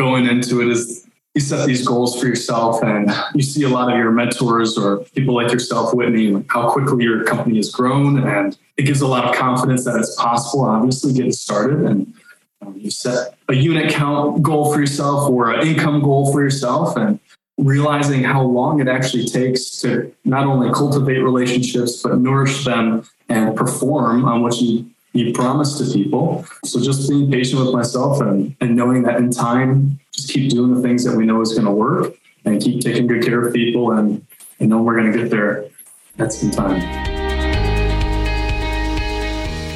going into it is you set these goals for yourself and you see a lot of your mentors or people like yourself, Whitney, how quickly your company has grown. And it gives a lot of confidence that it's possible, obviously, getting started. And um, you set a unit count goal for yourself or an income goal for yourself and realizing how long it actually takes to not only cultivate relationships, but nourish them and perform on what you you promise to people. So just being patient with myself and, and knowing that in time, just keep doing the things that we know is going to work and keep taking good care of people and, and know we're going to get there at some time.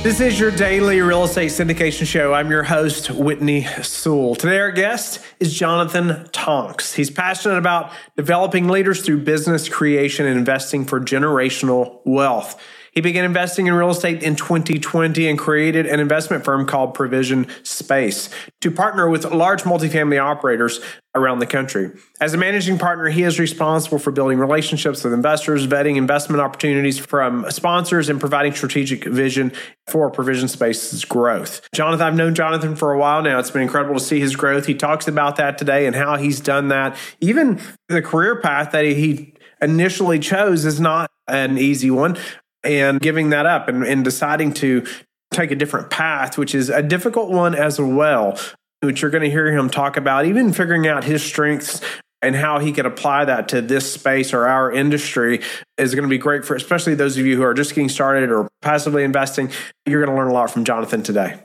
This is your daily real estate syndication show. I'm your host, Whitney Sewell. Today, our guest is Jonathan Tonks. He's passionate about developing leaders through business creation and investing for generational wealth. He began investing in real estate in 2020 and created an investment firm called Provision Space to partner with large multifamily operators around the country. As a managing partner, he is responsible for building relationships with investors, vetting investment opportunities from sponsors, and providing strategic vision for Provision Space's growth. Jonathan, I've known Jonathan for a while now. It's been incredible to see his growth. He talks about that today and how he's done that. Even the career path that he initially chose is not an easy one and giving that up and, and deciding to take a different path, which is a difficult one as well, which you're going to hear him talk about, even figuring out his strengths and how he could apply that to this space or our industry is going to be great for especially those of you who are just getting started or passively investing. You're going to learn a lot from Jonathan today.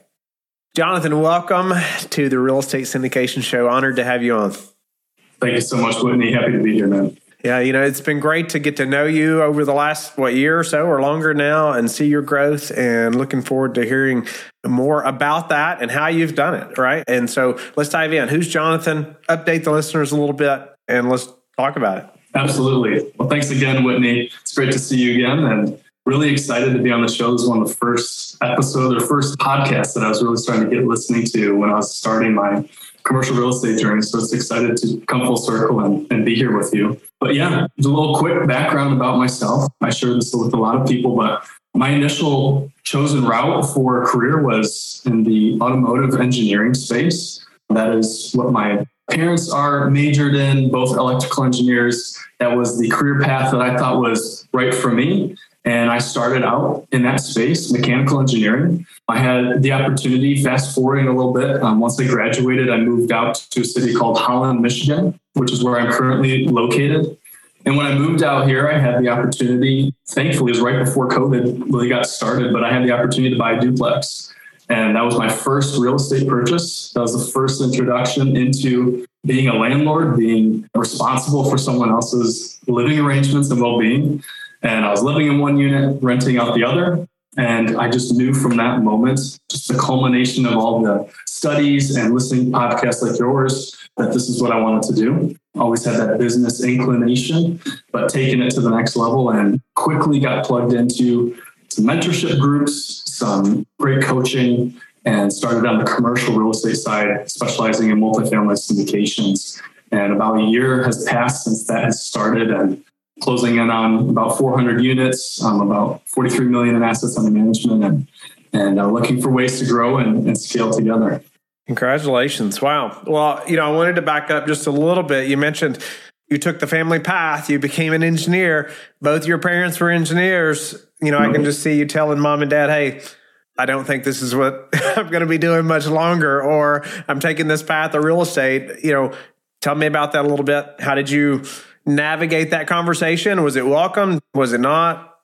Jonathan, welcome to the Real Estate Syndication Show. Honored to have you on. Thank you so much, Whitney. Happy to be here, man. Yeah, you know, it's been great to get to know you over the last what year or so or longer now and see your growth and looking forward to hearing more about that and how you've done it, right? And so let's dive in. Who's Jonathan? Update the listeners a little bit and let's talk about it. Absolutely. Well, thanks again, Whitney. It's great to see you again and really excited to be on the show. This is one of the first episodes or first podcasts that I was really starting to get listening to when I was starting my commercial real estate journey. So it's excited to come full circle and, and be here with you. But yeah, a little quick background about myself. I share this with a lot of people, but my initial chosen route for a career was in the automotive engineering space. That is what my parents are majored in, both electrical engineers. That was the career path that I thought was right for me. And I started out in that space, mechanical engineering. I had the opportunity, fast forwarding a little bit, um, once I graduated, I moved out to a city called Holland, Michigan, which is where I'm currently located. And when I moved out here, I had the opportunity, thankfully, it was right before COVID really got started, but I had the opportunity to buy a duplex. And that was my first real estate purchase. That was the first introduction into being a landlord, being responsible for someone else's living arrangements and well being. And I was living in one unit, renting out the other. And I just knew from that moment, just the culmination of all the studies and listening podcasts like yours, that this is what I wanted to do. Always had that business inclination, but taking it to the next level and quickly got plugged into some mentorship groups, some great coaching, and started on the commercial real estate side, specializing in multifamily syndications. And about a year has passed since that has started. And closing in on about 400 units, um, about 43 million in assets under management, and and uh, looking for ways to grow and, and scale together. Congratulations! Wow. Well, you know, I wanted to back up just a little bit. You mentioned you took the family path. You became an engineer. Both your parents were engineers. You know, mm-hmm. I can just see you telling mom and dad, "Hey." I don't think this is what I'm going to be doing much longer, or I'm taking this path of real estate. You know, tell me about that a little bit. How did you navigate that conversation? Was it welcome? Was it not?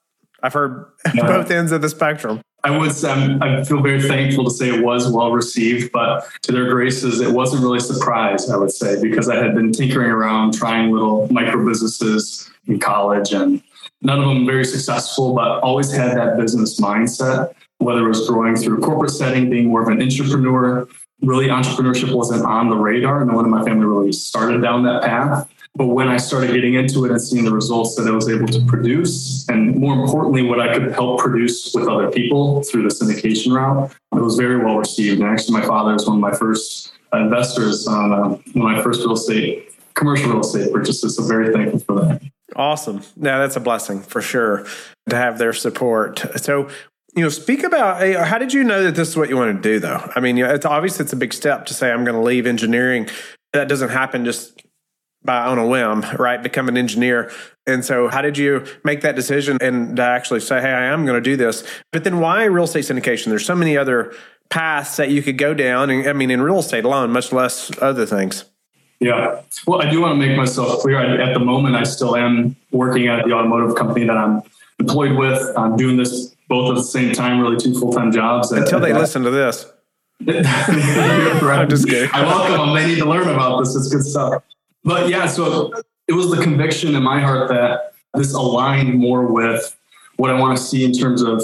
I've heard yeah. both ends of the spectrum. I was. I'm, i feel very thankful to say it was well received, but to their graces, it wasn't really a surprise, I would say, because I had been tinkering around trying little micro businesses in college and none of them very successful, but always had that business mindset, whether it was growing through a corporate setting, being more of an entrepreneur. Really, entrepreneurship wasn't on the radar. No one in my family really started down that path. But when I started getting into it and seeing the results that I was able to produce, and more importantly, what I could help produce with other people through the syndication route, it was very well received. And actually, my father is one of my first investors on uh, my first real estate, commercial real estate purchases. So, very thankful for that. Awesome. Now that's a blessing for sure to have their support. So, you know, speak about how did you know that this is what you want to do, though? I mean, it's obvious it's a big step to say I'm going to leave engineering that doesn't happen just by on a whim, right? Become an engineer. And so, how did you make that decision and actually say, hey, I am going to do this? But then, why real estate syndication? There's so many other paths that you could go down. And I mean, in real estate alone, much less other things. Yeah. Well, I do want to make myself clear. I, at the moment, I still am working at the automotive company that I'm employed with. I'm doing this both at the same time, really two full time jobs. Until they listen to this. I'm just kidding. I welcome them. They need to learn about this. It's good stuff. But yeah, so it was the conviction in my heart that this aligned more with what I want to see in terms of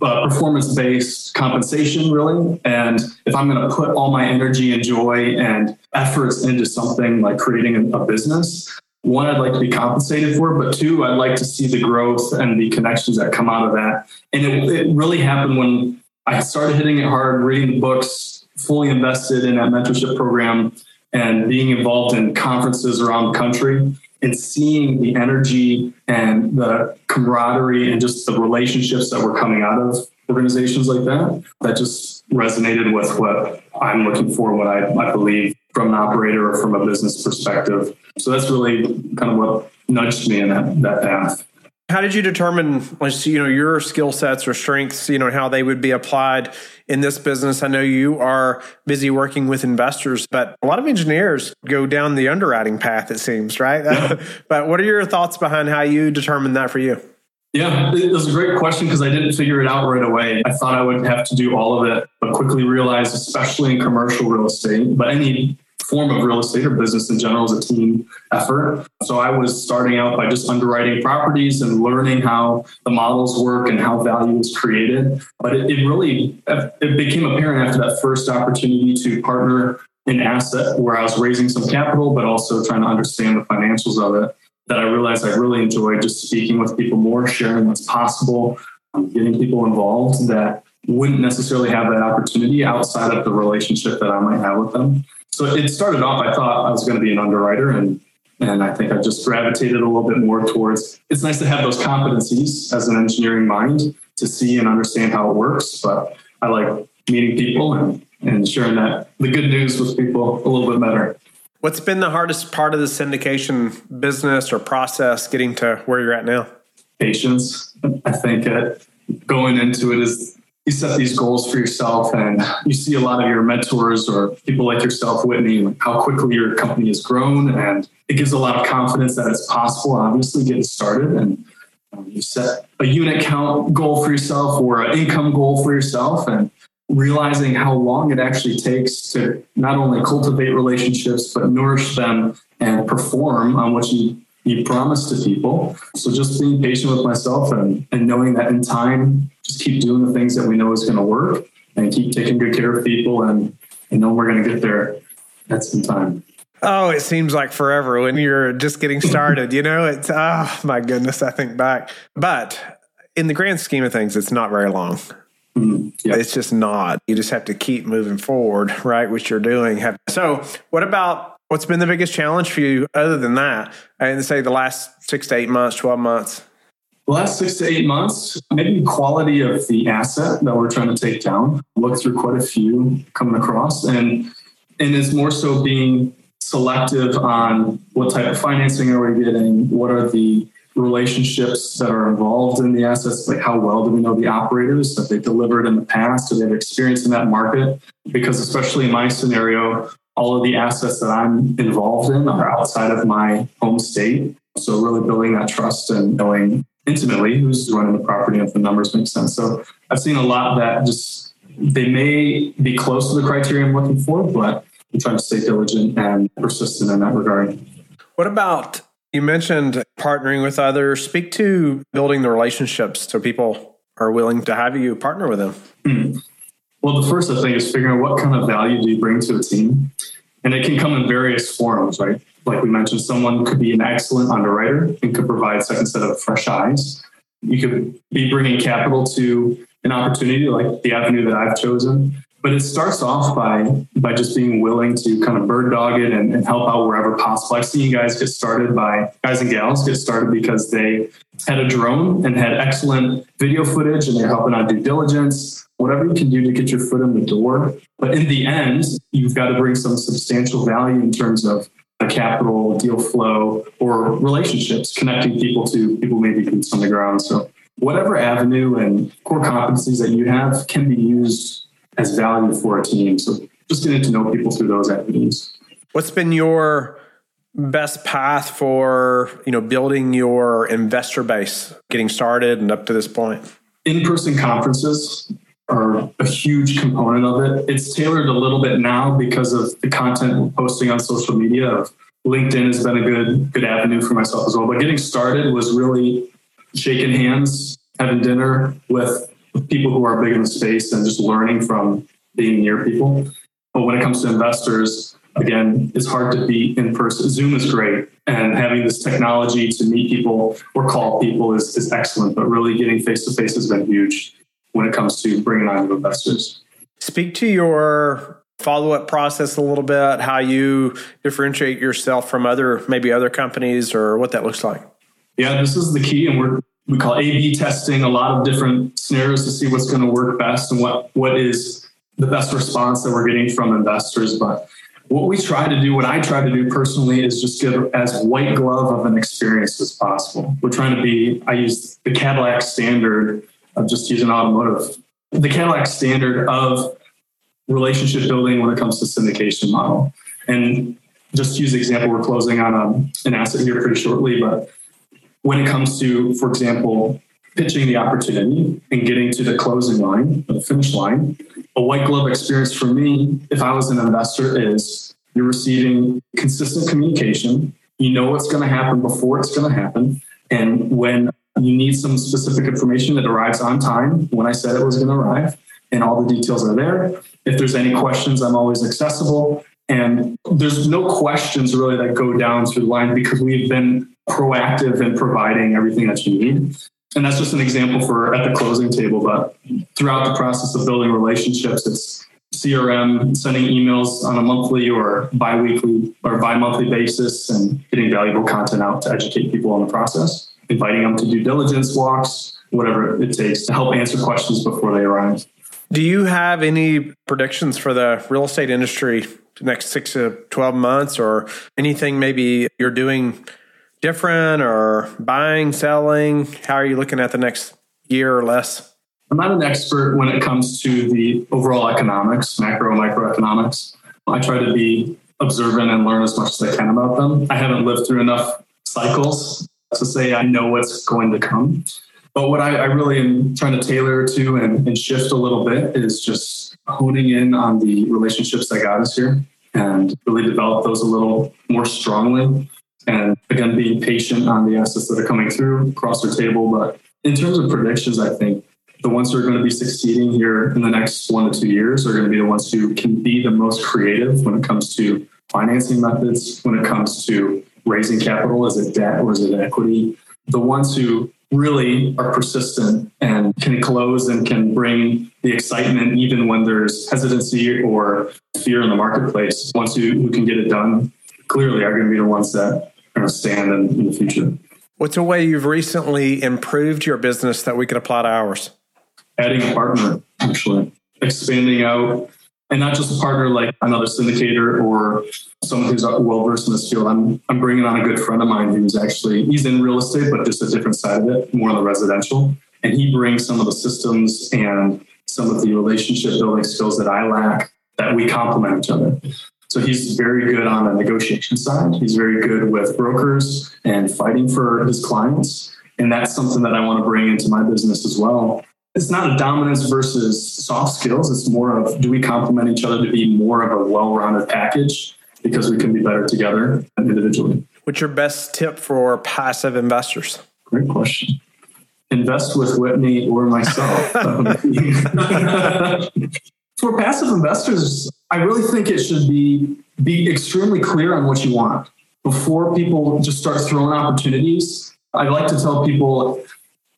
performance based compensation, really. And if I'm going to put all my energy and joy and efforts into something like creating a, a business, one, I'd like to be compensated for, but two, I'd like to see the growth and the connections that come out of that. And it, it really happened when I started hitting it hard, reading the books, fully invested in that mentorship program, and being involved in conferences around the country and seeing the energy and the camaraderie and just the relationships that were coming out of organizations like that, that just resonated with what I'm looking for, what I, I believe from an operator or from a business perspective. So that's really kind of what nudged me in that, that path. How did you determine, you know, your skill sets or strengths, you know, how they would be applied in this business? I know you are busy working with investors, but a lot of engineers go down the underwriting path, it seems, right? But what are your thoughts behind how you determined that for you? Yeah, it was a great question because I didn't figure it out right away. I thought I would have to do all of it, but quickly realized, especially in commercial real estate, but any form of real estate or business in general is a team effort. So I was starting out by just underwriting properties and learning how the models work and how value is created. But it, it really it became apparent after that first opportunity to partner in asset where I was raising some capital, but also trying to understand the financials of it. That I realized I really enjoyed just speaking with people more, sharing what's possible, um, getting people involved that wouldn't necessarily have that opportunity outside of the relationship that I might have with them. So it started off, I thought I was going to be an underwriter and and I think I just gravitated a little bit more towards it's nice to have those competencies as an engineering mind to see and understand how it works. But I like meeting people and, and sharing that the good news with people a little bit better. What's been the hardest part of the syndication business or process getting to where you're at now? Patience. I think going into it is you set these goals for yourself and you see a lot of your mentors or people like yourself, Whitney, how quickly your company has grown. And it gives a lot of confidence that it's possible, obviously, getting started. And um, you set a unit count goal for yourself or an income goal for yourself and realizing how long it actually takes to not only cultivate relationships, but nourish them and perform on what you you promise to people. So just being patient with myself and, and knowing that in time, just keep doing the things that we know is going to work and keep taking good care of people and, and know we're going to get there at some time. Oh, it seems like forever when you're just getting started. you know, it's, oh my goodness, I think back. But in the grand scheme of things, it's not very long. Mm-hmm. Yep. It's just not. You just have to keep moving forward, right? Which you're doing. So, what about What's been the biggest challenge for you other than that? And say the last six to eight months, 12 months? The last six to eight months, maybe quality of the asset that we're trying to take down. Look through quite a few coming across and and it's more so being selective on what type of financing are we getting, what are the relationships that are involved in the assets, like how well do we know the operators that they delivered in the past, do they have experience in that market? Because especially in my scenario, all of the assets that I'm involved in are outside of my home state. So really building that trust and knowing intimately who's running the property and if the numbers make sense. So I've seen a lot that just they may be close to the criteria I'm looking for, but I'm trying to stay diligent and persistent in that regard. What about you mentioned partnering with others? Speak to building the relationships so people are willing to have you partner with them. Mm-hmm. Well, the first thing is figuring out what kind of value do you bring to a team? And it can come in various forms, right? Like we mentioned, someone could be an excellent underwriter and could provide second set of fresh eyes. You could be bringing capital to an opportunity like the avenue that I've chosen. But it starts off by by just being willing to kind of bird dog it and, and help out wherever possible. I've seen guys get started by guys and gals get started because they had a drone and had excellent video footage and they're helping on due diligence whatever you can do to get your foot in the door. But in the end, you've got to bring some substantial value in terms of a capital, deal flow, or relationships, connecting people to people maybe boots on the ground. So whatever avenue and core competencies that you have can be used as value for a team. So just getting to know people through those avenues. What's been your best path for you know building your investor base, getting started and up to this point? In-person conferences are a huge component of it. It's tailored a little bit now because of the content we're posting on social media. LinkedIn has been a good good avenue for myself as well. But getting started was really shaking hands, having dinner with people who are big in the space, and just learning from being near people. But when it comes to investors, again, it's hard to be in person. Zoom is great, and having this technology to meet people or call people is, is excellent. But really, getting face to face has been huge when it comes to bringing on new investors. Speak to your follow up process a little bit, how you differentiate yourself from other, maybe other companies, or what that looks like. Yeah, this is the key. And we're, we call A B testing a lot of different scenarios to see what's going to work best and what, what is the best response that we're getting from investors. But what we try to do, what I try to do personally, is just get as white glove of an experience as possible. We're trying to be, I use the Cadillac standard of just using automotive. The Cadillac standard of relationship building when it comes to syndication model. And just use the example, we're closing on a, um, an asset here pretty shortly, but when it comes to, for example, pitching the opportunity and getting to the closing line, the finish line, a white glove experience for me, if I was an investor, is you're receiving consistent communication. You know what's going to happen before it's going to happen. And when you need some specific information that arrives on time when I said it was going to arrive, and all the details are there. If there's any questions, I'm always accessible. And there's no questions really that go down through the line because we've been proactive in providing everything that you need. And that's just an example for at the closing table. But throughout the process of building relationships, it's CRM, sending emails on a monthly or biweekly or bi-monthly basis and getting valuable content out to educate people on the process inviting them to due diligence walks, whatever it takes to help answer questions before they arrive. Do you have any predictions for the real estate industry the next six to 12 months or anything maybe you're doing different or buying, selling? How are you looking at the next year or less? I'm not an expert when it comes to the overall economics, macro, microeconomics. I try to be observant and learn as much as I can about them. I haven't lived through enough cycles to say I know what's going to come. But what I, I really am trying to tailor to and, and, shift a little bit is just honing in on the relationships that got us here and really develop those a little more strongly. And again, being patient on the assets that are coming through across our table. But in terms of predictions, I think the ones who are going to be succeeding here in the next one to two years are going to be the ones who can be the most creative when it comes to financing methods, when it comes to raising capital? Is it debt or is it equity? The ones who really are persistent and can close and can bring the excitement even when there's hesitancy or fear in the marketplace. Ones who, who can get it done clearly are going to be the ones that are going to stand in, in the future. What's a way you've recently improved your business that we could apply to ours? Adding a partner, actually. Expanding out and not just a partner like another syndicator or someone who's well versed in this field. I'm I'm bringing on a good friend of mine who's actually he's in real estate, but just a different side of it, more on the residential. And he brings some of the systems and some of the relationship building skills that I lack that we complement each other. So he's very good on the negotiation side. He's very good with brokers and fighting for his clients. And that's something that I want to bring into my business as well it's not a dominance versus soft skills. It's more of do we complement each other to be more of a well rounded package because we can be better together and individually. What's your best tip for passive investors? Great question. Invest with Whitney or myself. Um, for passive investors, I really think it should be be extremely clear on what you want before people just start throwing opportunities. I like to tell people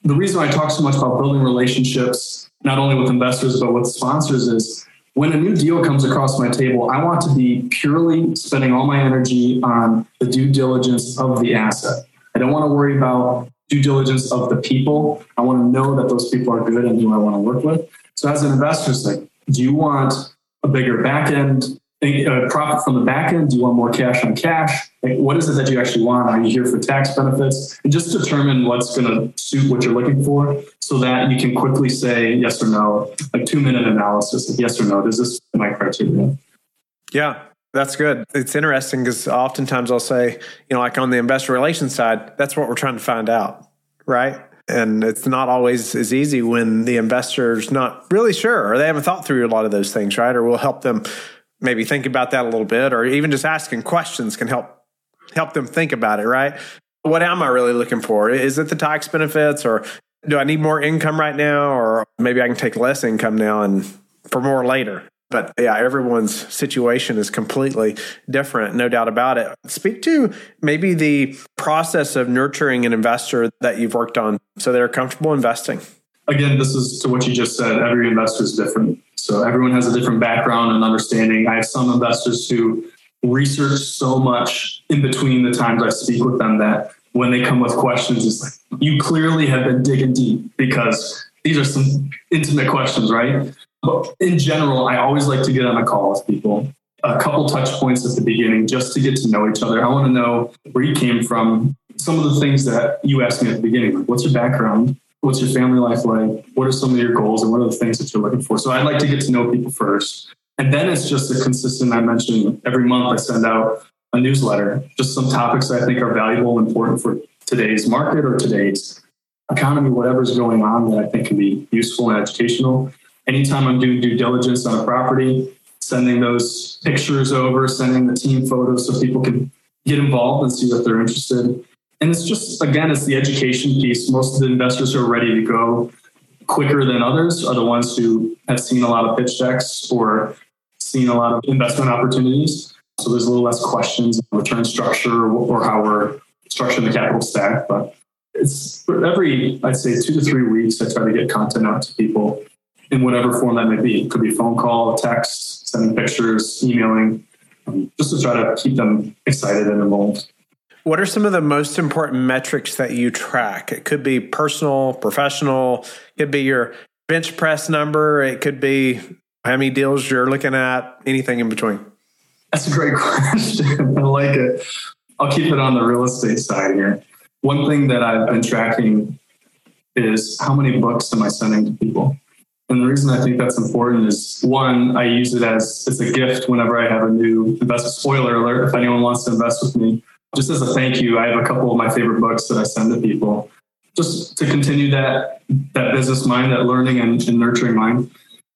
the reason I talk so much about building relationships, not only with investors, but with sponsors, is when a new deal comes across my table, I want to be purely spending all my energy on the due diligence of the asset. I don't want to worry about due diligence of the people. I want to know that those people are good and who I want to work with. So as an investor, it's like, do you want a bigger back end uh, profit from the back end? Do you want more cash on cash? Like, what is it that you actually want? Are you here for tax benefits? And just determine what's going to suit what you're looking for so that you can quickly say yes or no, like two minute analysis, like yes or no, does this fit my criteria? Yeah, that's good. It's interesting because oftentimes I'll say, you know, like on the investor relations side, that's what we're trying to find out, right? And it's not always as easy when the investor's not really sure or they haven't thought through a lot of those things, right? Or we'll help them maybe think about that a little bit, or even just asking questions can help help them think about it, right? What am I really looking for? Is it the tax benefits or do I need more income right now? Or maybe I can take less income now and for more later. But yeah, everyone's situation is completely different, no doubt about it. Speak to maybe the process of nurturing an investor that you've worked on so they're comfortable investing. Again, this is to what you just said. Every investor is different. So everyone has a different background and understanding. I have some investors who research so much in between the times I speak with them that when they come with questions, it's like, you clearly have been digging deep because these are some intimate questions, right? But in general, I always like to get on a call with people, a couple touch points at the beginning just to get to know each other. I want to know where you came from, some of the things that you asked me at the beginning, like what's your background? What's your family life like? What are some of your goals and what are the things that you're looking for? So I'd like to get to know people first. And then it's just a consistent, I mentioned every month I send out a newsletter, just some topics I think are valuable and important for today's market or today's economy, whatever's going on that I think can be useful and educational anytime I'm doing due diligence on a property, sending those pictures over, sending the team photos so people can get involved and see what they're interested. And it's just, again, it's the education piece. Most of the investors who are ready to go quicker than others are the ones who have seen a lot of pitch decks or seen a lot of investment opportunities. So there's a little less questions on return structure or how we're structuring the capital stack. But it's every, I'd say, two to three weeks, I try to get content out to people in whatever form that may be. It could be phone call, text, sending pictures, emailing, um, just to try to keep them excited and involved. What are some of the most important metrics that you track? It could be personal, professional, it could be your bench press number, it could be how many deals you're looking at, anything in between. That's a great question. I like it. I'll keep it on the real estate side here. One thing that I've been tracking is how many books am I sending to people? And the reason I think that's important is one, I use it as it's a gift whenever I have a new investment. Spoiler alert: if anyone wants to invest with me, just as a thank you, I have a couple of my favorite books that I send to people, just to continue that that business mind, that learning and, and nurturing mind.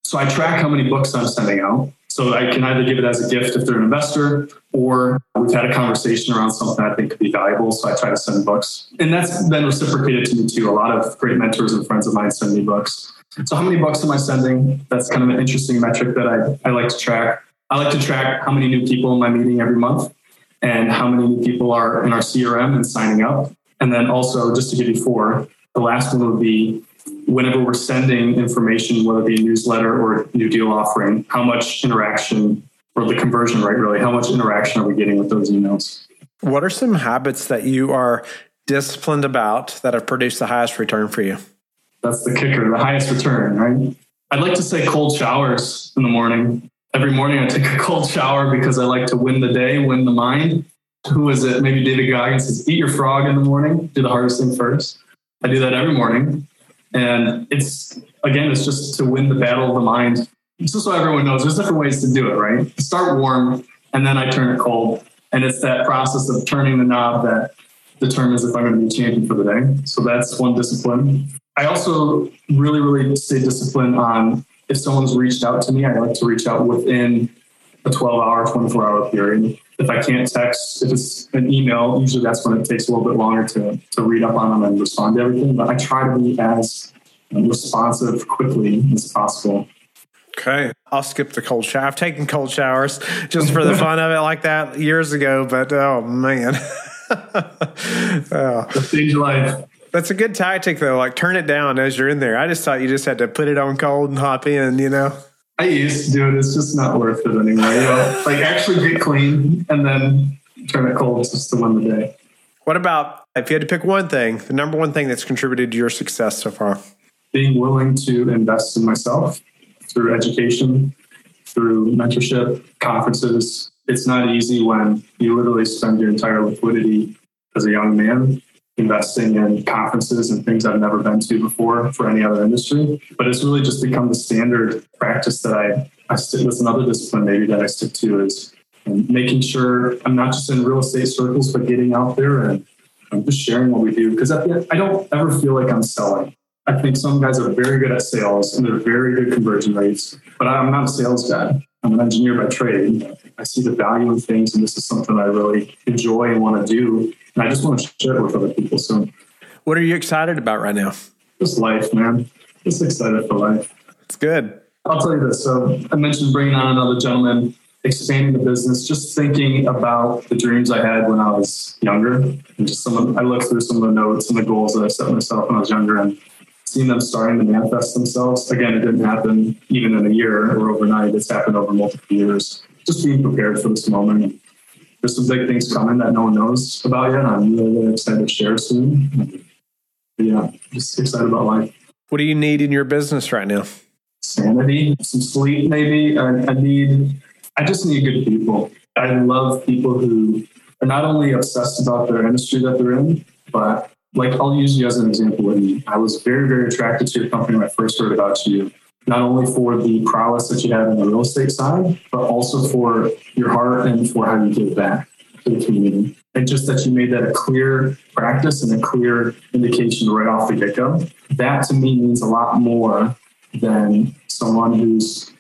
So I track how many books I'm sending out. So I can either give it as a gift if they're an investor, or we've had a conversation around something I think could be valuable. So I try to send books, and that's been reciprocated to me too. A lot of great mentors and friends of mine send me books. So how many books am I sending? That's kind of an interesting metric that I, I like to track. I like to track how many new people am I meeting every month and how many people are in our CRM and signing up. And then also, just to give you four, the last one would be whenever we're sending information, whether it be a newsletter or a new deal offering, how much interaction or the conversion rate really, how much interaction are we getting with those emails? What are some habits that you are disciplined about that have produced the highest return for you? That's the kicker, the highest return, right? I'd like to say cold showers in the morning. Every morning I take a cold shower because I like to win the day, win the mind. Who is it? Maybe David Goggins says, eat your frog in the morning, do the hardest thing first. I do that every morning. And it's, again, it's just to win the battle of the mind. Just so everyone knows, there's different ways to do it, right? Start warm and then I turn it cold. And it's that process of turning the knob that determines if I'm going to be champion for the day. So that's one discipline. I also really, really stay disciplined on if someone's reached out to me, I like to reach out within a 12 hour, 24 hour period. If I can't text, if it's an email, usually that's when it takes a little bit longer to, to read up on them and respond to everything. But I try to be as um, responsive quickly as possible. Okay. I'll skip the cold shower. I've taken cold showers just for the fun of it like that years ago, but oh man. oh. Change life. That's a good tactic though. Like turn it down as you're in there. I just thought you just had to put it on cold and hop in, you know? I used to do it. It's just not worth it anymore. You know? like actually get clean and then turn it cold just to win the day. What about if you had to pick one thing, the number one thing that's contributed to your success so far? Being willing to invest in myself through education, through mentorship, conferences. It's not easy when you literally spend your entire liquidity as a young man investing in conferences and things I've never been to before for any other industry. But it's really just become the standard practice that I, I stick with another discipline maybe that I stick to is um, making sure I'm not just in real estate circles, but getting out there and I'm just sharing what we do. Because I don't ever feel like I'm selling. I think some guys are very good at sales and they're very good conversion rates, but I'm not a sales guy. I'm an engineer by trade. I see the value of things, and this is something I really enjoy and want to do. And I just want to share it with other people. So, what are you excited about right now? Just life, man. Just excited for life. It's good. I'll tell you this. So, I mentioned bringing on another gentleman, expanding the business, just thinking about the dreams I had when I was younger. And just some of, I looked through some of the notes and the goals that I set myself when I was younger and seeing them starting to manifest themselves. Again, it didn't happen even in a year or overnight. It's happened over multiple years. Just being prepared for this moment. There's some big things coming that no one knows about yet. I'm really, really excited to share soon. Yeah, just excited about life. What do you need in your business right now? Sanity, some sleep, maybe. I, I need. I just need good people. I love people who are not only obsessed about their industry that they're in, but like I'll use you as an example. I was very, very attracted to your company when I first heard about you, not only for the prowess that you have in the real estate side, but also for your heart and for how you give back to the community. And just that you made that a clear practice and a clear indication right off the get go. That to me means a lot more than someone who's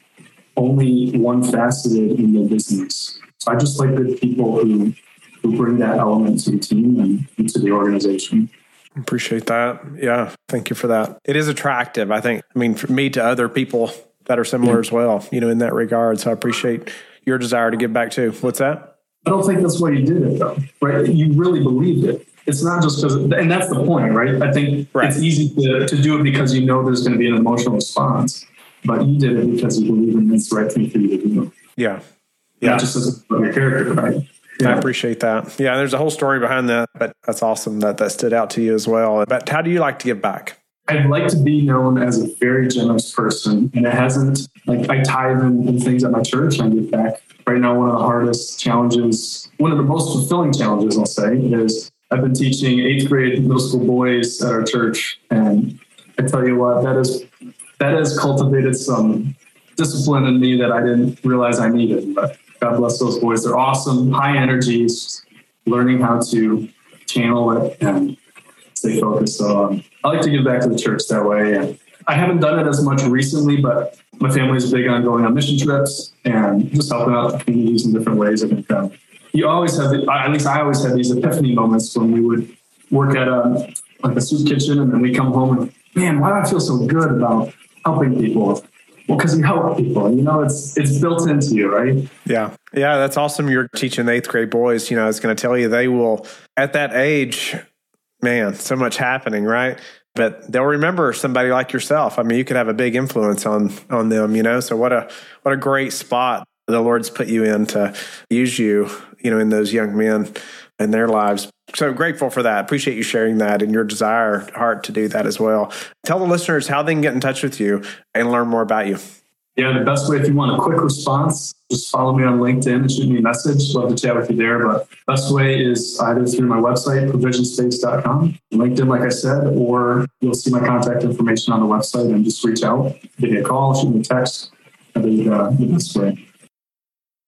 only one faceted in their business. So I just like good people who who bring that element to the team and to the organization. Appreciate that. Yeah. Thank you for that. It is attractive, I think. I mean, for me to other people that are similar yeah. as well, you know, in that regard. So I appreciate your desire to give back too. What's that? I don't think that's why you did it though, right? You really believed it. It's not just because, and that's the point, right? I think right. it's easy to, to do it because you know there's going to be an emotional response, but you did it because you believe in it's the right thing for you to do. Yeah. Yeah. Just as a your character, right? Yeah. I appreciate that. Yeah, there's a whole story behind that, but that's awesome that that stood out to you as well. But how do you like to give back? I'd like to be known as a very generous person, and it hasn't. Like I tithe in, in things at my church, I give back. Right now, one of the hardest challenges, one of the most fulfilling challenges, I'll say, is I've been teaching eighth grade middle school boys at our church, and I tell you what, that is that has cultivated some discipline in me that I didn't realize I needed. But God bless those boys. They're awesome, high energies, learning how to channel it and stay focused. So um, I like to give back to the church that way. And I haven't done it as much recently, but my family is big on going on mission trips and just helping out the communities in different ways. I think um, you always have, at least I always had these epiphany moments when we would work at a, um, like a soup kitchen and then we come home and man, why do I feel so good about helping people? Well, because you help people, you know, it's it's built into you, right? Yeah, yeah, that's awesome. You're teaching eighth grade boys. You know, I was going to tell you they will at that age, man, so much happening, right? But they'll remember somebody like yourself. I mean, you could have a big influence on on them. You know, so what a what a great spot the Lord's put you in to use you. You know, in those young men in their lives. So grateful for that. Appreciate you sharing that and your desire heart to do that as well. Tell the listeners how they can get in touch with you and learn more about you. Yeah, the best way if you want a quick response, just follow me on LinkedIn and shoot me a message. Love to chat with you there. But best way is either through my website, provisionspace.com, LinkedIn, like I said, or you'll see my contact information on the website and just reach out, give me a call, shoot me a text. That'd be uh, the best way.